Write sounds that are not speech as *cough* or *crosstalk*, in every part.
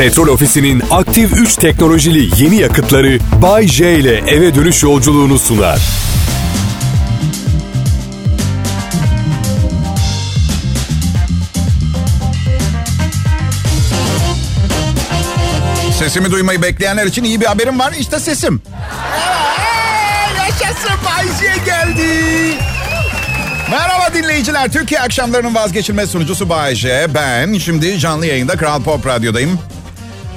Petrol Ofisi'nin aktif 3 teknolojili yeni yakıtları Bay J ile eve dönüş yolculuğunu sunar. Sesimi duymayı bekleyenler için iyi bir haberim var. İşte sesim. Yaşasın Bayce geldi. Merhaba dinleyiciler. Türkiye akşamlarının vazgeçilmez sunucusu Bayce. Ben şimdi canlı yayında Kral Pop Radyo'dayım.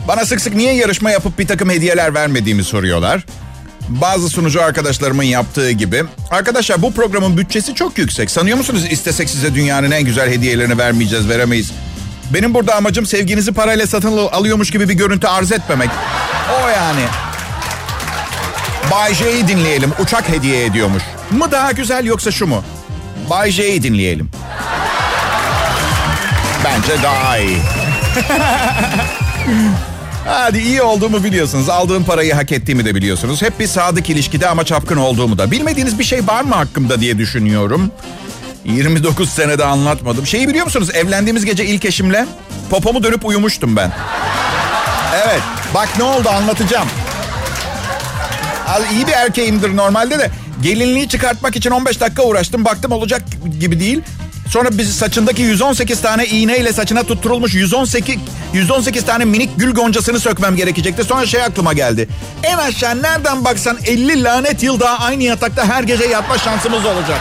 Bana sık sık niye yarışma yapıp bir takım hediyeler vermediğimi soruyorlar. Bazı sunucu arkadaşlarımın yaptığı gibi. Arkadaşlar bu programın bütçesi çok yüksek. Sanıyor musunuz istesek size dünyanın en güzel hediyelerini vermeyeceğiz, veremeyiz. Benim burada amacım sevginizi parayla satın alıyormuş gibi bir görüntü arz etmemek. O yani. Bay J'yi dinleyelim. Uçak hediye ediyormuş. Mı daha güzel yoksa şu mu? Bay J'yi dinleyelim. Bence daha iyi. *laughs* Hadi iyi olduğumu biliyorsunuz. Aldığım parayı hak ettiğimi de biliyorsunuz. Hep bir sadık ilişkide ama çapkın olduğumu da. Bilmediğiniz bir şey var mı hakkımda diye düşünüyorum. 29 senede anlatmadım. Şeyi biliyor musunuz? Evlendiğimiz gece ilk eşimle popomu dönüp uyumuştum ben. Evet. Bak ne oldu anlatacağım. İyi bir erkeğimdir normalde de. Gelinliği çıkartmak için 15 dakika uğraştım. Baktım olacak gibi değil. Sonra biz saçındaki 118 tane iğneyle saçına tutturulmuş 118 118 tane minik gül goncasını sökmem gerekecekti. Sonra şey aklıma geldi. En aşağı nereden baksan 50 lanet yıl daha aynı yatakta her gece yatma şansımız olacak.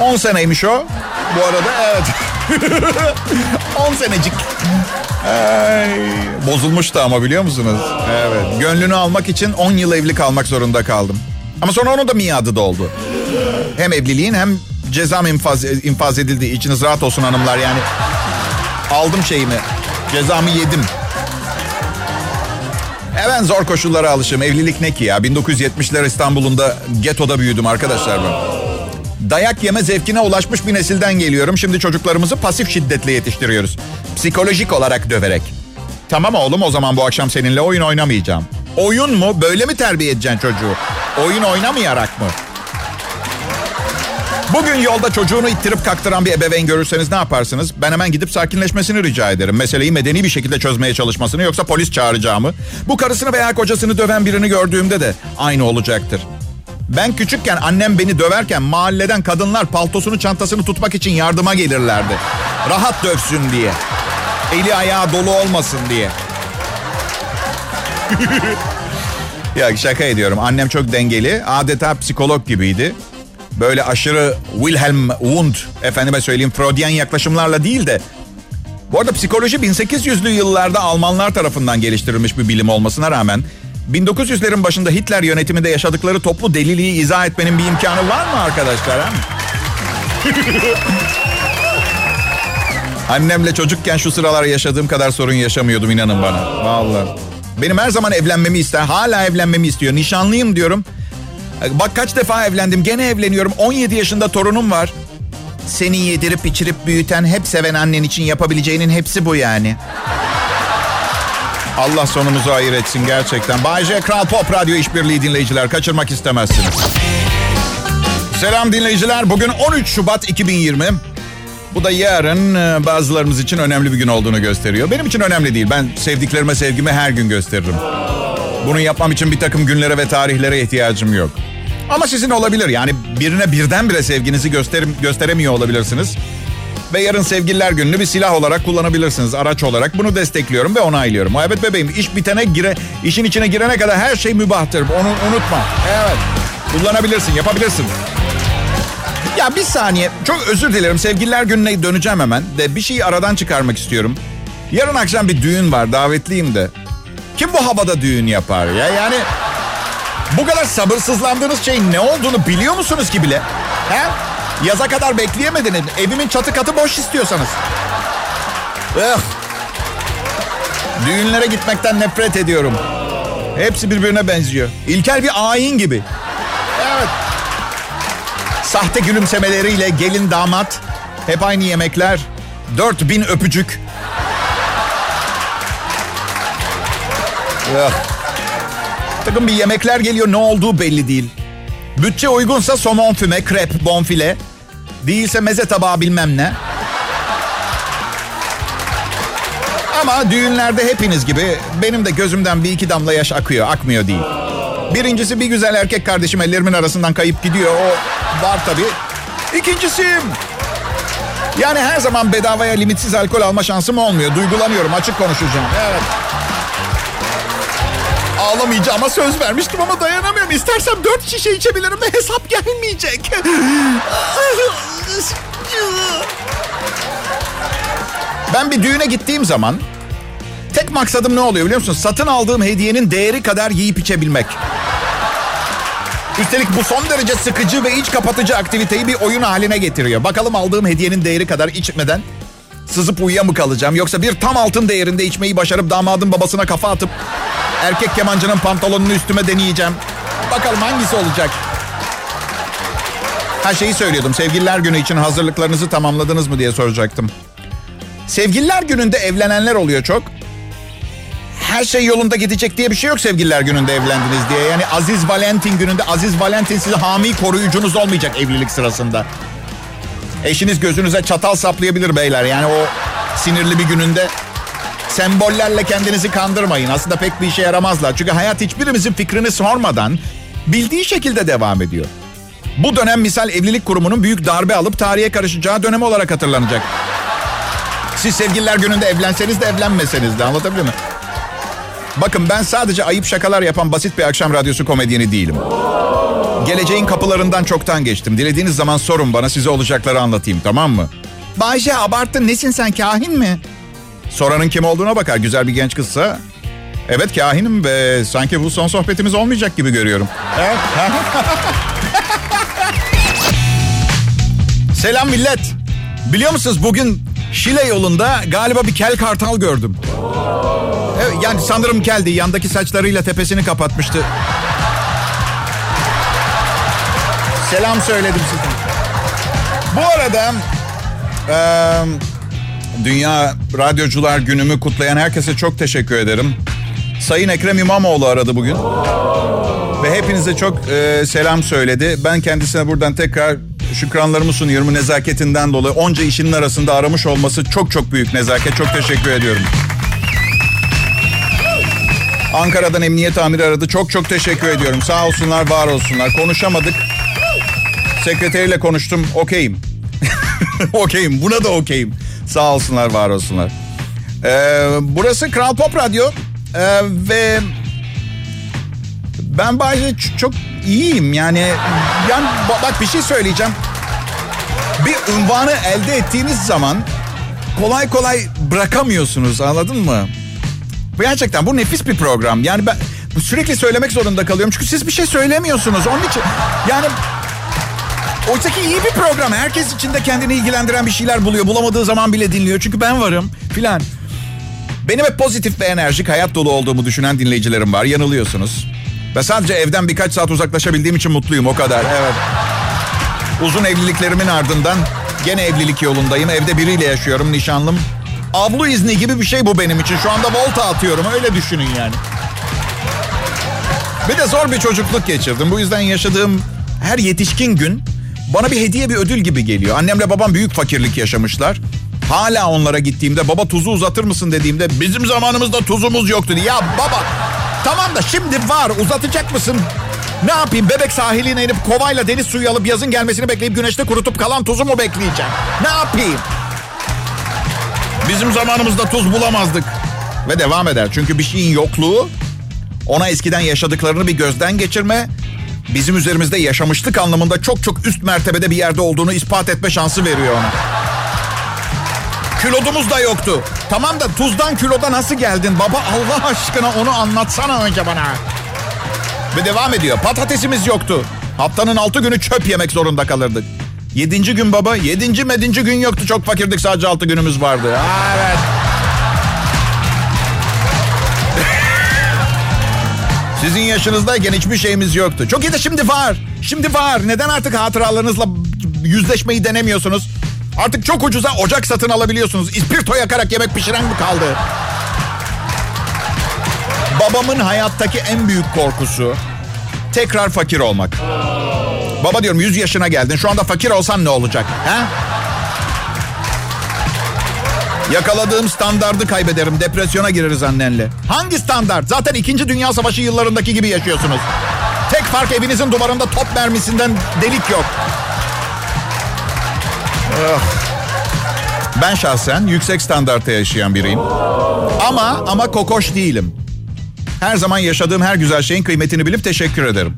10 seneymiş o. Bu arada evet. *laughs* 10 senecik. Ay, bozulmuştu ama biliyor musunuz? Evet. Gönlünü almak için 10 yıl evli kalmak zorunda kaldım. Ama sonra onun da miadı doldu. Hem evliliğin hem cezam infaz, infaz edildi. İçiniz rahat olsun hanımlar yani. Aldım şeyimi. Cezamı yedim. Hemen zor koşullara alışım. Evlilik ne ki ya? 1970'ler İstanbul'unda getoda büyüdüm arkadaşlar ben. Dayak yeme zevkine ulaşmış bir nesilden geliyorum. Şimdi çocuklarımızı pasif şiddetle yetiştiriyoruz. Psikolojik olarak döverek. Tamam oğlum o zaman bu akşam seninle oyun oynamayacağım. Oyun mu? Böyle mi terbiye edeceksin çocuğu? Oyun oynamayarak mı? Bugün yolda çocuğunu ittirip kaktıran bir ebeveyn görürseniz ne yaparsınız? Ben hemen gidip sakinleşmesini rica ederim. Meseleyi medeni bir şekilde çözmeye çalışmasını yoksa polis çağıracağımı. Bu karısını veya kocasını döven birini gördüğümde de aynı olacaktır. Ben küçükken annem beni döverken mahalleden kadınlar paltosunu çantasını tutmak için yardıma gelirlerdi. Rahat dövsün diye. Eli ayağı dolu olmasın diye. *laughs* ya şaka ediyorum. Annem çok dengeli. Adeta psikolog gibiydi. Böyle aşırı Wilhelm Wundt, efendime söyleyeyim Freudian yaklaşımlarla değil de bu arada psikoloji 1800'lü yıllarda Almanlar tarafından geliştirilmiş bir bilim olmasına rağmen 1900'lerin başında Hitler yönetiminde yaşadıkları toplu deliliği izah etmenin bir imkanı var mı arkadaşlar? Ha? *laughs* Annemle çocukken şu sıralar yaşadığım kadar sorun yaşamıyordum inanın bana. Vallahi. Benim her zaman evlenmemi ister. Hala evlenmemi istiyor. Nişanlıyım diyorum. Bak kaç defa evlendim. Gene evleniyorum. 17 yaşında torunum var. Seni yedirip içirip büyüten hep seven annen için yapabileceğinin hepsi bu yani. Allah sonumuzu hayır etsin gerçekten. Bay J Kral Pop Radyo İşbirliği dinleyiciler kaçırmak istemezsiniz. Selam dinleyiciler. Bugün 13 Şubat 2020. Bu da yarın e, bazılarımız için önemli bir gün olduğunu gösteriyor. Benim için önemli değil. Ben sevdiklerime sevgimi her gün gösteririm. Bunu yapmam için bir takım günlere ve tarihlere ihtiyacım yok. Ama sizin olabilir. Yani birine birdenbire sevginizi gösterim, gösteremiyor olabilirsiniz. Ve yarın sevgililer gününü bir silah olarak kullanabilirsiniz. Araç olarak. Bunu destekliyorum ve onaylıyorum. Evet bebeğim iş bitene gire, işin içine girene kadar her şey mübahtır. Onu unutma. Evet. Kullanabilirsin, yapabilirsin. Ya bir saniye. Çok özür dilerim. Sevgililer gününe döneceğim hemen. De bir şeyi aradan çıkarmak istiyorum. Yarın akşam bir düğün var. Davetliyim de. Kim bu havada düğün yapar ya? Yani bu kadar sabırsızlandığınız şeyin ne olduğunu biliyor musunuz ki bile? He? Yaza kadar bekleyemediniz. Evimin çatı katı boş istiyorsanız. Ugh. Düğünlere gitmekten nefret ediyorum. Hepsi birbirine benziyor. İlkel bir ayin gibi. Evet. Sahte gülümsemeleriyle gelin damat. Hep aynı yemekler. 4000 öpücük. Ugh takım bir yemekler geliyor ne olduğu belli değil. Bütçe uygunsa somon füme, krep, bonfile. Değilse meze tabağı bilmem ne. Ama düğünlerde hepiniz gibi benim de gözümden bir iki damla yaş akıyor, akmıyor değil. Birincisi bir güzel erkek kardeşim ellerimin arasından kayıp gidiyor. O var tabii. İkincisi yani her zaman bedavaya limitsiz alkol alma şansım olmuyor. Duygulanıyorum açık konuşacağım. Evet. Ağlamayacağıma söz vermiştim ama dayanamıyorum. İstersem dört şişe içebilirim ve hesap gelmeyecek. Ben bir düğüne gittiğim zaman tek maksadım ne oluyor biliyor musun? Satın aldığım hediyenin değeri kadar yiyip içebilmek. Üstelik bu son derece sıkıcı ve iç kapatıcı aktiviteyi bir oyun haline getiriyor. Bakalım aldığım hediyenin değeri kadar içmeden sızıp uyuya mı kalacağım? Yoksa bir tam altın değerinde içmeyi başarıp damadın babasına kafa atıp erkek kemancının pantolonunu üstüme deneyeceğim. Bakalım hangisi olacak? Ha şeyi söylüyordum. Sevgililer günü için hazırlıklarınızı tamamladınız mı diye soracaktım. Sevgililer gününde evlenenler oluyor çok. Her şey yolunda gidecek diye bir şey yok sevgililer gününde evlendiniz diye. Yani Aziz Valentin gününde Aziz Valentin size hami koruyucunuz olmayacak evlilik sırasında. Eşiniz gözünüze çatal saplayabilir beyler. Yani o sinirli bir gününde sembollerle kendinizi kandırmayın. Aslında pek bir işe yaramazlar. Çünkü hayat hiçbirimizin fikrini sormadan bildiği şekilde devam ediyor. Bu dönem misal evlilik kurumunun büyük darbe alıp tarihe karışacağı dönem olarak hatırlanacak. Siz sevgililer gününde evlenseniz de evlenmeseniz de anlatabiliyor muyum? Bakın ben sadece ayıp şakalar yapan basit bir akşam radyosu komedyeni değilim. Geleceğin kapılarından çoktan geçtim. Dilediğiniz zaman sorun bana size olacakları anlatayım tamam mı? Bayce abarttın nesin sen kahin mi? Soranın kim olduğuna bakar. Güzel bir genç kızsa Evet kahinim ve sanki bu son sohbetimiz olmayacak gibi görüyorum. *laughs* Selam millet. Biliyor musunuz bugün Şile yolunda galiba bir kel kartal gördüm. Evet, yani sanırım keldi. Yandaki saçlarıyla tepesini kapatmıştı. Selam söyledim size. Bu arada e, Dünya Radyocular Günümü kutlayan herkese çok teşekkür ederim. Sayın Ekrem İmamoğlu aradı bugün. Ve hepinize çok e, selam söyledi. Ben kendisine buradan tekrar şükranlarımı sunuyorum nezaketinden dolayı. Onca işinin arasında aramış olması çok çok büyük nezaket. Çok teşekkür ediyorum. Ankara'dan emniyet amiri aradı. Çok çok teşekkür ediyorum. Sağ olsunlar, var olsunlar. Konuşamadık. Sekreteriyle konuştum. Okeyim. *laughs* okeyim. Buna da okeyim. Sağ olsunlar, var olsunlar. Ee, burası Kral Pop Radyo. Ee, ve ben bence çok iyiyim. Yani, yani bak bir şey söyleyeceğim. Bir unvanı elde ettiğiniz zaman kolay kolay bırakamıyorsunuz anladın mı? Gerçekten bu nefis bir program. Yani ben sürekli söylemek zorunda kalıyorum. Çünkü siz bir şey söylemiyorsunuz. Onun için yani oysa ki iyi bir program. Herkes içinde kendini ilgilendiren bir şeyler buluyor. Bulamadığı zaman bile dinliyor. Çünkü ben varım filan. Benim hep pozitif ve enerjik hayat dolu olduğumu düşünen dinleyicilerim var. Yanılıyorsunuz. Ve sadece evden birkaç saat uzaklaşabildiğim için mutluyum o kadar. Evet. Uzun evliliklerimin ardından gene evlilik yolundayım. Evde biriyle yaşıyorum nişanlım. Avlu izni gibi bir şey bu benim için. Şu anda volta atıyorum öyle düşünün yani. Bir de zor bir çocukluk geçirdim. Bu yüzden yaşadığım her yetişkin gün bana bir hediye bir ödül gibi geliyor. Annemle babam büyük fakirlik yaşamışlar. Hala onlara gittiğimde baba tuzu uzatır mısın dediğimde bizim zamanımızda tuzumuz yoktu. Ya baba tamam da şimdi var uzatacak mısın? Ne yapayım bebek sahiline inip kovayla deniz suyu alıp yazın gelmesini bekleyip güneşte kurutup kalan tuzu mu bekleyeceğim? Ne yapayım? Bizim zamanımızda tuz bulamazdık. Ve devam eder. Çünkü bir şeyin yokluğu ona eskiden yaşadıklarını bir gözden geçirme, bizim üzerimizde yaşamışlık anlamında çok çok üst mertebede bir yerde olduğunu ispat etme şansı veriyor ona. Külodumuz da yoktu. Tamam da tuzdan kiloda nasıl geldin baba Allah aşkına onu anlatsana önce bana. Ve devam ediyor. Patatesimiz yoktu. Haftanın altı günü çöp yemek zorunda kalırdık. Yedinci gün baba. Yedinci medinci gün yoktu. Çok fakirdik sadece altı günümüz vardı. Evet. Sizin yaşınızdayken hiçbir şeyimiz yoktu. Çok iyi de şimdi var. Şimdi var. Neden artık hatıralarınızla yüzleşmeyi denemiyorsunuz? Artık çok ucuza ocak satın alabiliyorsunuz. İspirto yakarak yemek pişiren mi kaldı? Babamın hayattaki en büyük korkusu tekrar fakir olmak. Baba diyorum 100 yaşına geldin. Şu anda fakir olsan ne olacak? He? Yakaladığım standardı kaybederim. Depresyona gireriz annenle. Hangi standart? Zaten 2. Dünya Savaşı yıllarındaki gibi yaşıyorsunuz. Tek fark evinizin duvarında top mermisinden delik yok. Ben şahsen yüksek standartta yaşayan biriyim. Ama ama kokoş değilim. Her zaman yaşadığım her güzel şeyin kıymetini bilip teşekkür ederim.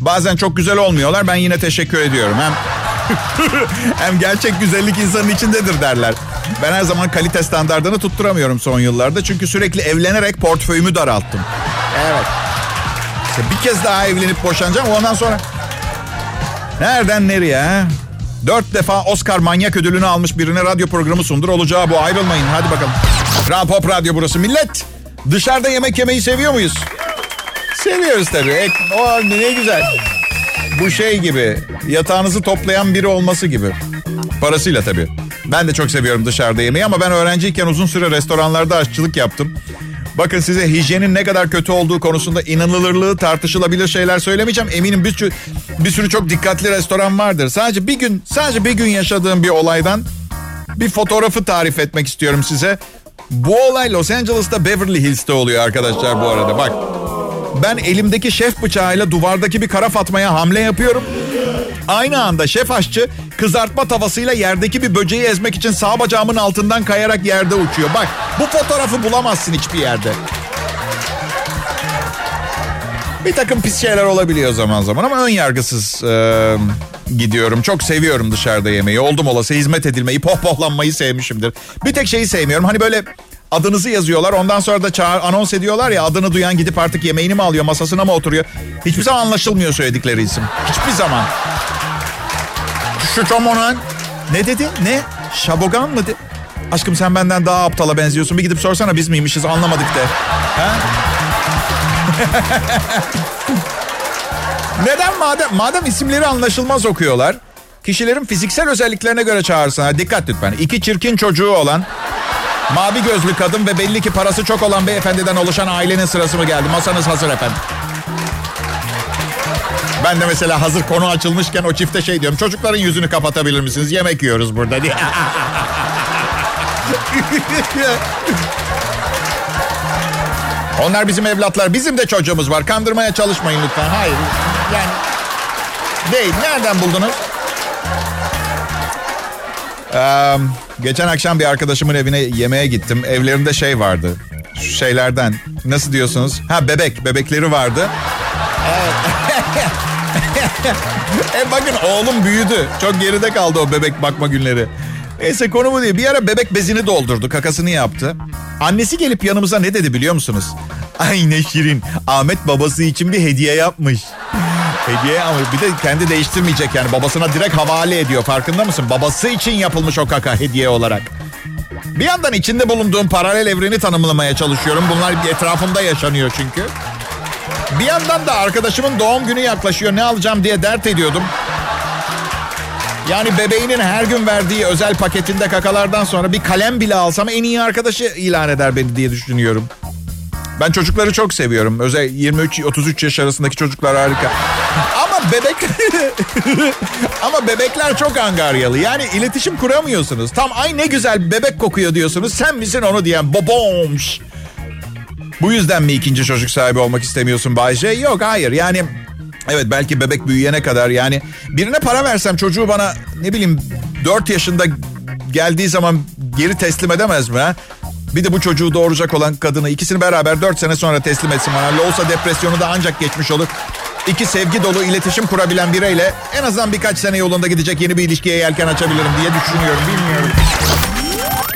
Bazen çok güzel olmuyorlar. Ben yine teşekkür ediyorum. Hem *laughs* hem gerçek güzellik insanın içindedir derler. Ben her zaman kalite standartını tutturamıyorum son yıllarda. Çünkü sürekli evlenerek portföyümü daralttım. Evet. İşte bir kez daha evlenip boşanacağım. Ondan sonra nereden nereye? Dört defa Oscar manyak ödülünü almış birine radyo programı sundur. Olacağı bu ayrılmayın. Hadi bakalım. Kral Pop Radyo burası. Millet dışarıda yemek yemeyi seviyor muyuz? Seviyoruz tabii. Ek, o ne güzel. Bu şey gibi yatağınızı toplayan biri olması gibi. Parasıyla tabii. Ben de çok seviyorum dışarıda yemeği ama ben öğrenciyken uzun süre restoranlarda aşçılık yaptım. Bakın size hijyenin ne kadar kötü olduğu konusunda inanılırlığı tartışılabilir şeyler söylemeyeceğim. Eminim bir sürü, bir sürü çok dikkatli restoran vardır. Sadece bir gün, sadece bir gün yaşadığım bir olaydan bir fotoğrafı tarif etmek istiyorum size. Bu olay Los Angeles'ta Beverly Hills'te oluyor arkadaşlar bu arada. Bak ben elimdeki şef bıçağıyla duvardaki bir kara fatmaya hamle yapıyorum. Aynı anda şef aşçı kızartma tavasıyla yerdeki bir böceği ezmek için sağ bacağımın altından kayarak yerde uçuyor. Bak bu fotoğrafı bulamazsın hiçbir yerde. Bir takım pis şeyler olabiliyor zaman zaman ama ön yargısız e, gidiyorum. Çok seviyorum dışarıda yemeği. Oldum olası hizmet edilmeyi, pohpohlanmayı sevmişimdir. Bir tek şeyi sevmiyorum. Hani böyle adınızı yazıyorlar. Ondan sonra da çağır, anons ediyorlar ya adını duyan gidip artık yemeğini mi alıyor, masasına mı oturuyor? Hiçbir zaman anlaşılmıyor söyledikleri isim. Hiçbir zaman. Şu çomonan. Ne dedi? Ne? Şabogan mı? De? Aşkım sen benden daha aptala benziyorsun. Bir gidip sorsana biz miymişiz anlamadık de. Ha? *laughs* Neden madem madem isimleri anlaşılmaz okuyorlar? Kişilerin fiziksel özelliklerine göre çağırsınlar. Dikkat lütfen. İki çirkin çocuğu olan mavi gözlü kadın ve belli ki parası çok olan beyefendiden oluşan ailenin sırası mı geldi? Masanız hazır efendim. Ben de mesela hazır konu açılmışken o çifte şey diyorum. Çocukların yüzünü kapatabilir misiniz? Yemek yiyoruz burada diye. *laughs* Onlar bizim evlatlar. Bizim de çocuğumuz var. Kandırmaya çalışmayın lütfen. Hayır. Yani değil. Nereden buldunuz? Ee, geçen akşam bir arkadaşımın evine yemeğe gittim. Evlerinde şey vardı. Şu şeylerden. Nasıl diyorsunuz? Ha bebek. Bebekleri vardı. Evet. *laughs* e bakın oğlum büyüdü. Çok geride kaldı o bebek bakma günleri. Neyse konu bu değil. Bir ara bebek bezini doldurdu. Kakasını yaptı. Annesi gelip yanımıza ne dedi biliyor musunuz? Ay ne şirin. Ahmet babası için bir hediye yapmış. Hediye ama bir de kendi değiştirmeyecek yani. Babasına direkt havale ediyor. Farkında mısın? Babası için yapılmış o kaka hediye olarak. Bir yandan içinde bulunduğum paralel evreni tanımlamaya çalışıyorum. Bunlar etrafımda yaşanıyor çünkü. Bir yandan da arkadaşımın doğum günü yaklaşıyor. Ne alacağım diye dert ediyordum. Yani bebeğinin her gün verdiği özel paketinde kakalardan sonra bir kalem bile alsam en iyi arkadaşı ilan eder beni diye düşünüyorum. Ben çocukları çok seviyorum. Özel 23-33 yaş arasındaki çocuklar harika. Ama bebek *laughs* ama bebekler çok angaryalı. Yani iletişim kuramıyorsunuz. Tam ay ne güzel bebek kokuyor diyorsunuz. Sen misin onu diyen bobomş. Bu yüzden mi ikinci çocuk sahibi olmak istemiyorsun Bayce? Yok hayır yani evet belki bebek büyüyene kadar yani birine para versem çocuğu bana ne bileyim 4 yaşında geldiği zaman geri teslim edemez mi ha? Bir de bu çocuğu doğuracak olan kadını ikisini beraber 4 sene sonra teslim etsin bana. Olsa depresyonu da ancak geçmiş olur. İki sevgi dolu iletişim kurabilen bireyle en azından birkaç sene yolunda gidecek yeni bir ilişkiye yelken açabilirim diye düşünüyorum. Bilmiyorum.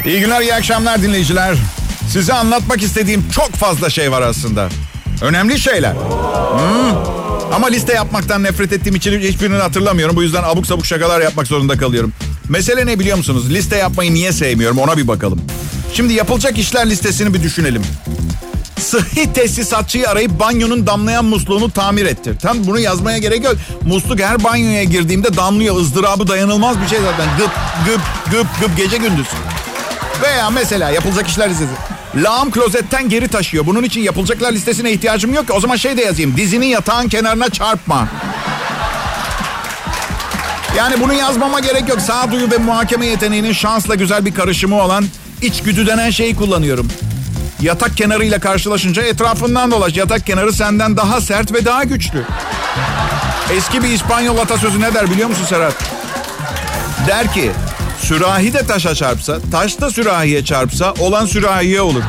İyi günler, iyi akşamlar dinleyiciler. Size anlatmak istediğim çok fazla şey var aslında. Önemli şeyler. Hmm. Ama liste yapmaktan nefret ettiğim için hiçbirini hatırlamıyorum. Bu yüzden abuk sabuk şakalar yapmak zorunda kalıyorum. Mesele ne biliyor musunuz? Liste yapmayı niye sevmiyorum ona bir bakalım. Şimdi yapılacak işler listesini bir düşünelim. Sıhhi tesisatçıyı arayıp banyonun damlayan musluğunu tamir ettir. Tam bunu yazmaya gerek yok. Musluk her banyoya girdiğimde damlıyor. ızdırabı dayanılmaz bir şey zaten. Gıp gıp gıp gıp gece gündüz. Veya mesela yapılacak işler listesi. Lağım klozetten geri taşıyor. Bunun için yapılacaklar listesine ihtiyacım yok ki. O zaman şey de yazayım. Dizini yatağın kenarına çarpma. Yani bunu yazmama gerek yok. Sağduyu ve muhakeme yeteneğinin şansla güzel bir karışımı olan İçgüdü denen şeyi kullanıyorum. Yatak kenarıyla karşılaşınca etrafından dolaş. Yatak kenarı senden daha sert ve daha güçlü. Eski bir İspanyol atasözü ne der biliyor musun Serhat? Der ki sürahi de taşa çarpsa, taş da sürahiye çarpsa olan sürahiye olur.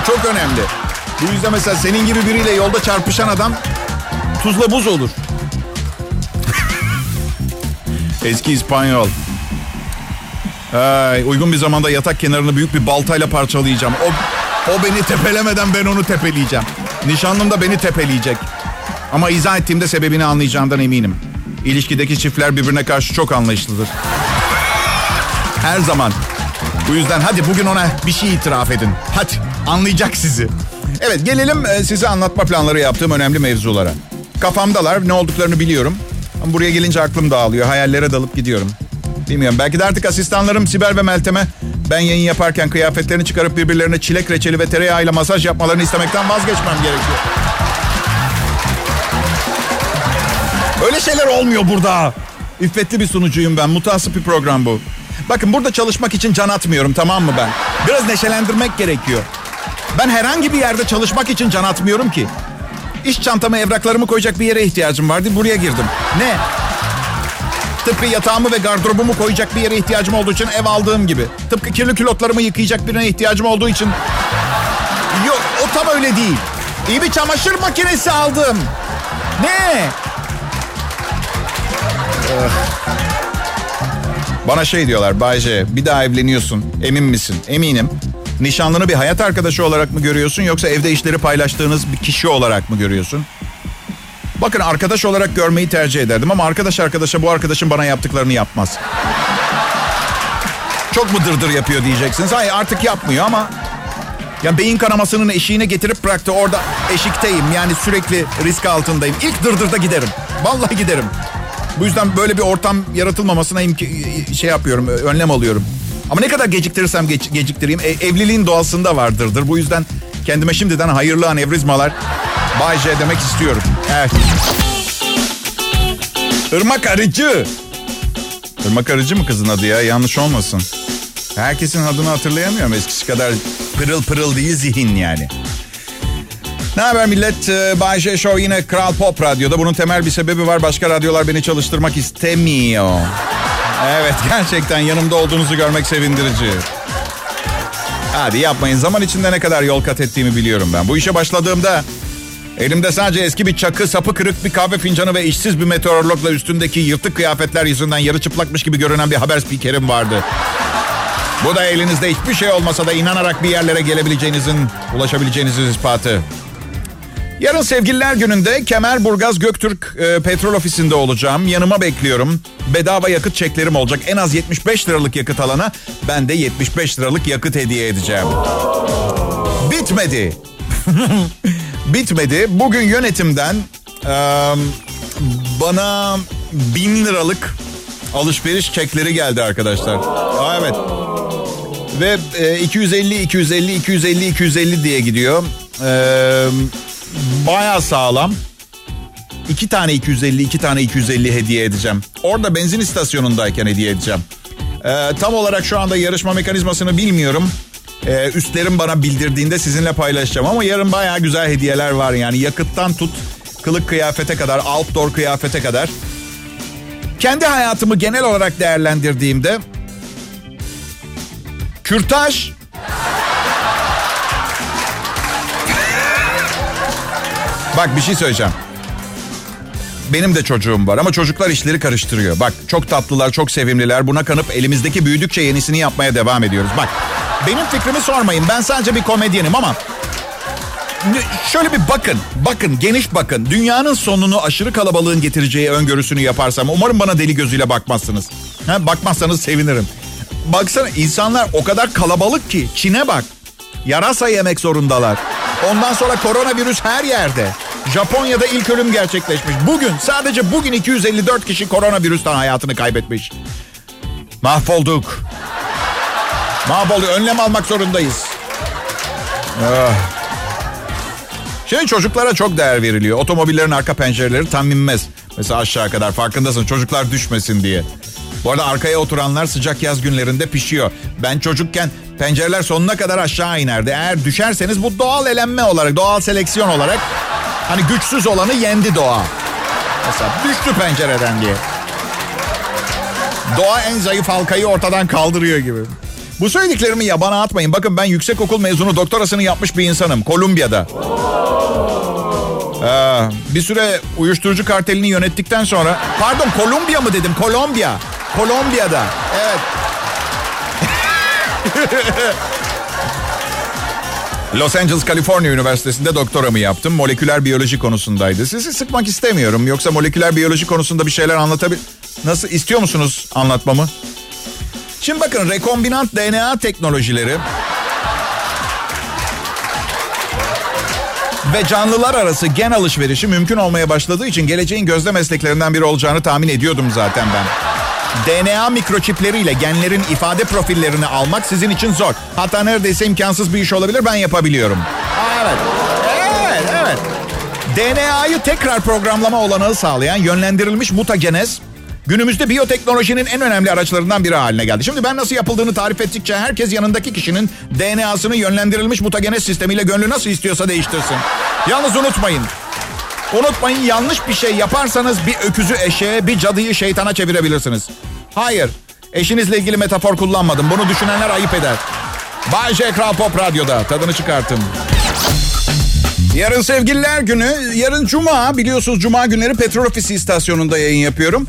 Bu çok önemli. Bu yüzden mesela senin gibi biriyle yolda çarpışan adam tuzla buz olur. *laughs* Eski İspanyol. Ay, uygun bir zamanda yatak kenarını büyük bir baltayla parçalayacağım. O, o beni tepelemeden ben onu tepeleyeceğim. Nişanlım da beni tepeleyecek. Ama izah ettiğimde sebebini anlayacağından eminim. İlişkideki çiftler birbirine karşı çok anlayışlıdır. Her zaman. Bu yüzden hadi bugün ona bir şey itiraf edin. Hadi anlayacak sizi. Evet gelelim e, size anlatma planları yaptığım önemli mevzulara. Kafamdalar ne olduklarını biliyorum. Ama buraya gelince aklım dağılıyor. Hayallere dalıp gidiyorum. Bilmiyorum belki de artık asistanlarım Sibel ve Meltem'e ben yayın yaparken kıyafetlerini çıkarıp birbirlerine çilek reçeli ve tereyağıyla masaj yapmalarını istemekten vazgeçmem gerekiyor. Öyle şeyler olmuyor burada. İffetli bir sunucuyum ben. Mutasip bir program bu. Bakın burada çalışmak için can atmıyorum tamam mı ben? Biraz neşelendirmek gerekiyor. Ben herhangi bir yerde çalışmak için can atmıyorum ki. İş çantamı, evraklarımı koyacak bir yere ihtiyacım vardı. Buraya girdim. Ne? Tıpkı yatağımı ve gardırobumu koyacak bir yere ihtiyacım olduğu için ev aldığım gibi. Tıpkı kirli külotlarımı yıkayacak birine ihtiyacım olduğu için... Yok o tam öyle değil. İyi bir çamaşır makinesi aldım. Ne? Bana şey diyorlar Bayce bir daha evleniyorsun emin misin? Eminim. Nişanlını bir hayat arkadaşı olarak mı görüyorsun yoksa evde işleri paylaştığınız bir kişi olarak mı görüyorsun? Bakın arkadaş olarak görmeyi tercih ederdim ama arkadaş arkadaşa bu arkadaşın bana yaptıklarını yapmaz. Çok mu dırdır yapıyor diyeceksiniz. Hayır artık yapmıyor ama yani beyin kanamasının eşiğine getirip bıraktı. Orada eşikteyim. Yani sürekli risk altındayım. İlk dırdırda giderim. Vallahi giderim. Bu yüzden böyle bir ortam yaratılmamasına imk- şey yapıyorum, önlem alıyorum. Ama ne kadar geciktirirsem geç- geciktireyim e- evliliğin doğasında vardırdır. Bu yüzden kendime şimdiden hayırlı anevrizmalar Bay J demek istiyorum. Evet. Irmak Arıcı. Irmak Arıcı mı kızın adı ya? Yanlış olmasın. Herkesin adını hatırlayamıyorum. Eskisi kadar pırıl pırıl değil zihin yani. Ne haber millet? Ee, Bay J Show yine Kral Pop Radyo'da. Bunun temel bir sebebi var. Başka radyolar beni çalıştırmak istemiyor. Evet gerçekten yanımda olduğunuzu görmek sevindirici. Hadi yapmayın. Zaman içinde ne kadar yol kat ettiğimi biliyorum ben. Bu işe başladığımda elimde sadece eski bir çakı, sapı kırık bir kahve fincanı ve işsiz bir meteorologla üstündeki yırtık kıyafetler yüzünden yarı çıplakmış gibi görünen bir haber spikerim vardı. Bu da elinizde hiçbir şey olmasa da inanarak bir yerlere gelebileceğinizin, ulaşabileceğinizin ispatı. Yarın sevgililer gününde Kemerburgaz Göktürk e, petrol ofisinde olacağım. Yanıma bekliyorum. Bedava yakıt çeklerim olacak. En az 75 liralık yakıt alana ben de 75 liralık yakıt hediye edeceğim. Bitmedi. *laughs* Bitmedi. Bugün yönetimden e, bana bin liralık alışveriş çekleri geldi arkadaşlar. Aa, evet. Ve e, 250, 250, 250, 250 diye gidiyor. Eee Baya sağlam. İki tane 250, iki tane 250 hediye edeceğim. Orada benzin istasyonundayken hediye edeceğim. Ee, tam olarak şu anda yarışma mekanizmasını bilmiyorum. Ee, üstlerim bana bildirdiğinde sizinle paylaşacağım. Ama yarın baya güzel hediyeler var. Yani yakıttan tut, kılık kıyafete kadar, outdoor kıyafete kadar. Kendi hayatımı genel olarak değerlendirdiğimde... Kürtaj Bak bir şey söyleyeceğim. Benim de çocuğum var ama çocuklar işleri karıştırıyor. Bak çok tatlılar, çok sevimliler. Buna kanıp elimizdeki büyüdükçe yenisini yapmaya devam ediyoruz. Bak benim fikrimi sormayın. Ben sadece bir komedyenim ama şöyle bir bakın, bakın, geniş bakın. Dünyanın sonunu aşırı kalabalığın getireceği öngörüsünü yaparsam umarım bana deli gözüyle bakmazsınız. Ha, bakmazsanız sevinirim. Baksana insanlar o kadar kalabalık ki Çin'e bak. Yarasa yemek zorundalar. Ondan sonra koronavirüs her yerde. Japonya'da ilk ölüm gerçekleşmiş. Bugün sadece bugün 254 kişi koronavirüsten hayatını kaybetmiş. Mahvolduk. Mahvolduk. Önlem almak zorundayız. Ah. Şimdi çocuklara çok değer veriliyor. Otomobillerin arka pencereleri tam inmez. Mesela aşağı kadar farkındasın çocuklar düşmesin diye. Bu arada arkaya oturanlar sıcak yaz günlerinde pişiyor. Ben çocukken pencereler sonuna kadar aşağı inerdi. Eğer düşerseniz bu doğal elenme olarak, doğal seleksiyon olarak hani güçsüz olanı yendi doğa. Mesela düştü pencereden diye. Doğa en zayıf halkayı ortadan kaldırıyor gibi. Bu söylediklerimi yabana atmayın. Bakın ben yüksek okul mezunu doktorasını yapmış bir insanım. Kolumbiya'da. Ee, bir süre uyuşturucu kartelini yönettikten sonra... Pardon Kolombiya mı dedim? Kolombiya. Kolombiya'da. Evet. *laughs* Los Angeles, Kaliforniya Üniversitesi'nde doktoramı yaptım. Moleküler biyoloji konusundaydı. Sizi sıkmak istemiyorum. Yoksa moleküler biyoloji konusunda bir şeyler anlatabilir... Nasıl istiyor musunuz anlatmamı? Şimdi bakın rekombinant DNA teknolojileri ve canlılar arası gen alışverişi mümkün olmaya başladığı için geleceğin gözde mesleklerinden biri olacağını tahmin ediyordum zaten ben. DNA mikroçipleriyle genlerin ifade profillerini almak sizin için zor. Hatta neredeyse imkansız bir iş olabilir ben yapabiliyorum. Evet. Evet, evet. DNA'yı tekrar programlama olanağı sağlayan yönlendirilmiş mutagenez günümüzde biyoteknolojinin en önemli araçlarından biri haline geldi. Şimdi ben nasıl yapıldığını tarif ettikçe herkes yanındaki kişinin DNA'sını yönlendirilmiş mutagenez sistemiyle gönlü nasıl istiyorsa değiştirsin. Yalnız unutmayın. Unutmayın yanlış bir şey yaparsanız bir öküzü eşeğe, bir cadıyı şeytana çevirebilirsiniz. Hayır. Eşinizle ilgili metafor kullanmadım. Bunu düşünenler ayıp eder. Bay J. Kral Pop Radyo'da. Tadını çıkartın. Yarın sevgililer günü. Yarın cuma. Biliyorsunuz cuma günleri petrol ofisi istasyonunda yayın yapıyorum.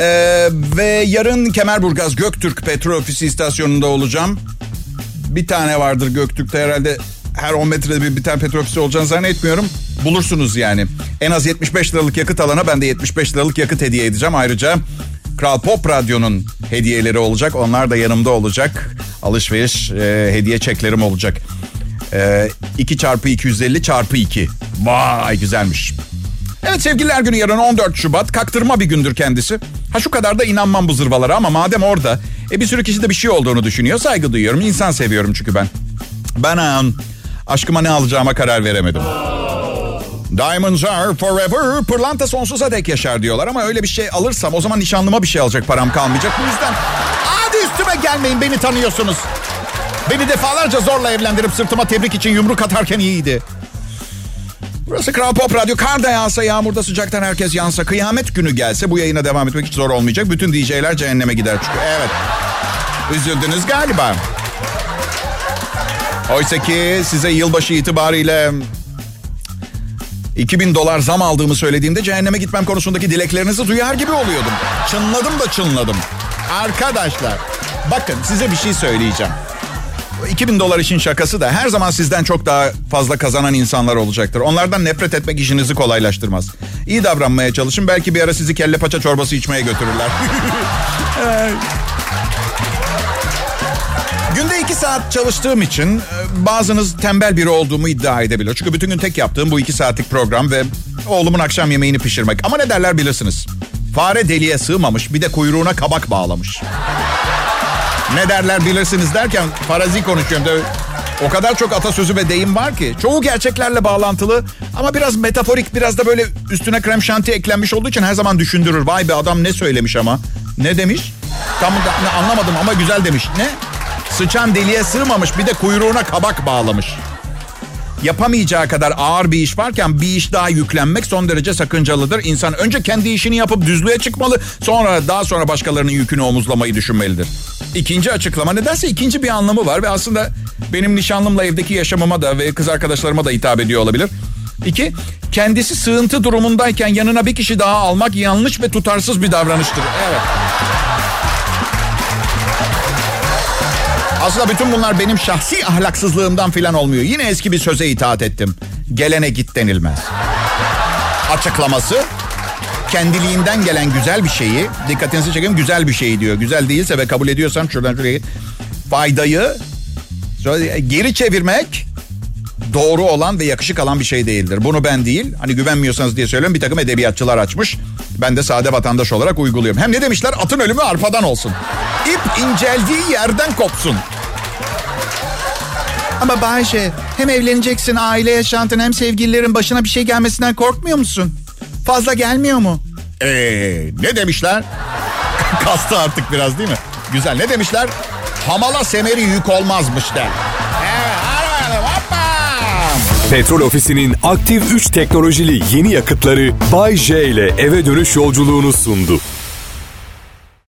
Ee, ve yarın Kemerburgaz Göktürk Petrol Ofisi istasyonunda olacağım. Bir tane vardır Göktürk'te herhalde her 10 metrede bir, bir tane petrol ofisi olacağını zannetmiyorum. Bulursunuz yani. En az 75 liralık yakıt alana ben de 75 liralık yakıt hediye edeceğim. Ayrıca Kral Pop Radyo'nun hediyeleri olacak. Onlar da yanımda olacak. Alışveriş e, hediye çeklerim olacak. E, 2 çarpı 250 çarpı 2. Vay güzelmiş. Evet sevgililer günü yarın 14 Şubat. Kaktırma bir gündür kendisi. Ha şu kadar da inanmam bu zırvalara ama madem orada e bir sürü kişi de bir şey olduğunu düşünüyor. Saygı duyuyorum. İnsan seviyorum çünkü ben. Ben aşkıma ne alacağıma karar veremedim. Diamonds are forever. Pırlanta sonsuza dek yaşar diyorlar ama öyle bir şey alırsam o zaman nişanlıma bir şey alacak param kalmayacak. Bu yüzden hadi üstüme gelmeyin beni tanıyorsunuz. Beni defalarca zorla evlendirip sırtıma tebrik için yumruk atarken iyiydi. Burası Kral Pop Radyo. Kar da yağsa, yağmurda sıcaktan herkes yansa, kıyamet günü gelse bu yayına devam etmek hiç zor olmayacak. Bütün DJ'ler cehenneme gider çünkü. Evet. Üzüldünüz galiba. Oysa ki size yılbaşı itibariyle 2000 dolar zam aldığımı söylediğimde cehenneme gitmem konusundaki dileklerinizi duyar gibi oluyordum. Çınladım da çınladım. Arkadaşlar bakın size bir şey söyleyeceğim. 2000 dolar için şakası da her zaman sizden çok daha fazla kazanan insanlar olacaktır. Onlardan nefret etmek işinizi kolaylaştırmaz. İyi davranmaya çalışın. Belki bir ara sizi kelle paça çorbası içmeye götürürler. *laughs* Günde iki saat çalıştığım için e, bazınız tembel biri olduğumu iddia edebilir. Çünkü bütün gün tek yaptığım bu iki saatlik program ve oğlumun akşam yemeğini pişirmek. Ama ne derler bilirsiniz. Fare deliğe sığmamış bir de kuyruğuna kabak bağlamış. Ne derler bilirsiniz derken farazi konuşuyorum. De, o kadar çok atasözü ve deyim var ki. Çoğu gerçeklerle bağlantılı ama biraz metaforik biraz da böyle üstüne krem şanti eklenmiş olduğu için her zaman düşündürür. Vay be adam ne söylemiş ama. Ne demiş? Tam da, anlamadım ama güzel demiş. Ne? Sıçan deliğe sığmamış bir de kuyruğuna kabak bağlamış. Yapamayacağı kadar ağır bir iş varken bir iş daha yüklenmek son derece sakıncalıdır. İnsan önce kendi işini yapıp düzlüğe çıkmalı. Sonra daha sonra başkalarının yükünü omuzlamayı düşünmelidir. İkinci açıklama nedense ikinci bir anlamı var ve aslında benim nişanlımla evdeki yaşamıma da ve kız arkadaşlarıma da hitap ediyor olabilir. İki, kendisi sığıntı durumundayken yanına bir kişi daha almak yanlış ve tutarsız bir davranıştır. Evet. Aslında bütün bunlar benim şahsi ahlaksızlığımdan filan olmuyor. Yine eski bir söze itaat ettim. Gelene git denilmez. Açıklaması kendiliğinden gelen güzel bir şeyi dikkatinizi çekeyim güzel bir şey diyor. Güzel değilse ve kabul ediyorsam şuradan şuraya faydayı geri çevirmek doğru olan ve yakışık alan bir şey değildir. Bunu ben değil hani güvenmiyorsanız diye söylüyorum bir takım edebiyatçılar açmış. Ben de sade vatandaş olarak uyguluyorum. Hem ne demişler atın ölümü arpadan olsun. İp inceldiği yerden kopsun. Ama Bayşe hem evleneceksin aile yaşantın hem sevgililerin başına bir şey gelmesinden korkmuyor musun? Fazla gelmiyor mu? Ee, ne demişler? *laughs* kastı artık biraz değil mi? Güzel. Ne demişler? Hamala semeri yük olmazmış der. Petrol Ofisi'nin aktif 3 teknolojili yeni yakıtları Bay J ile eve dönüş yolculuğunu sundu.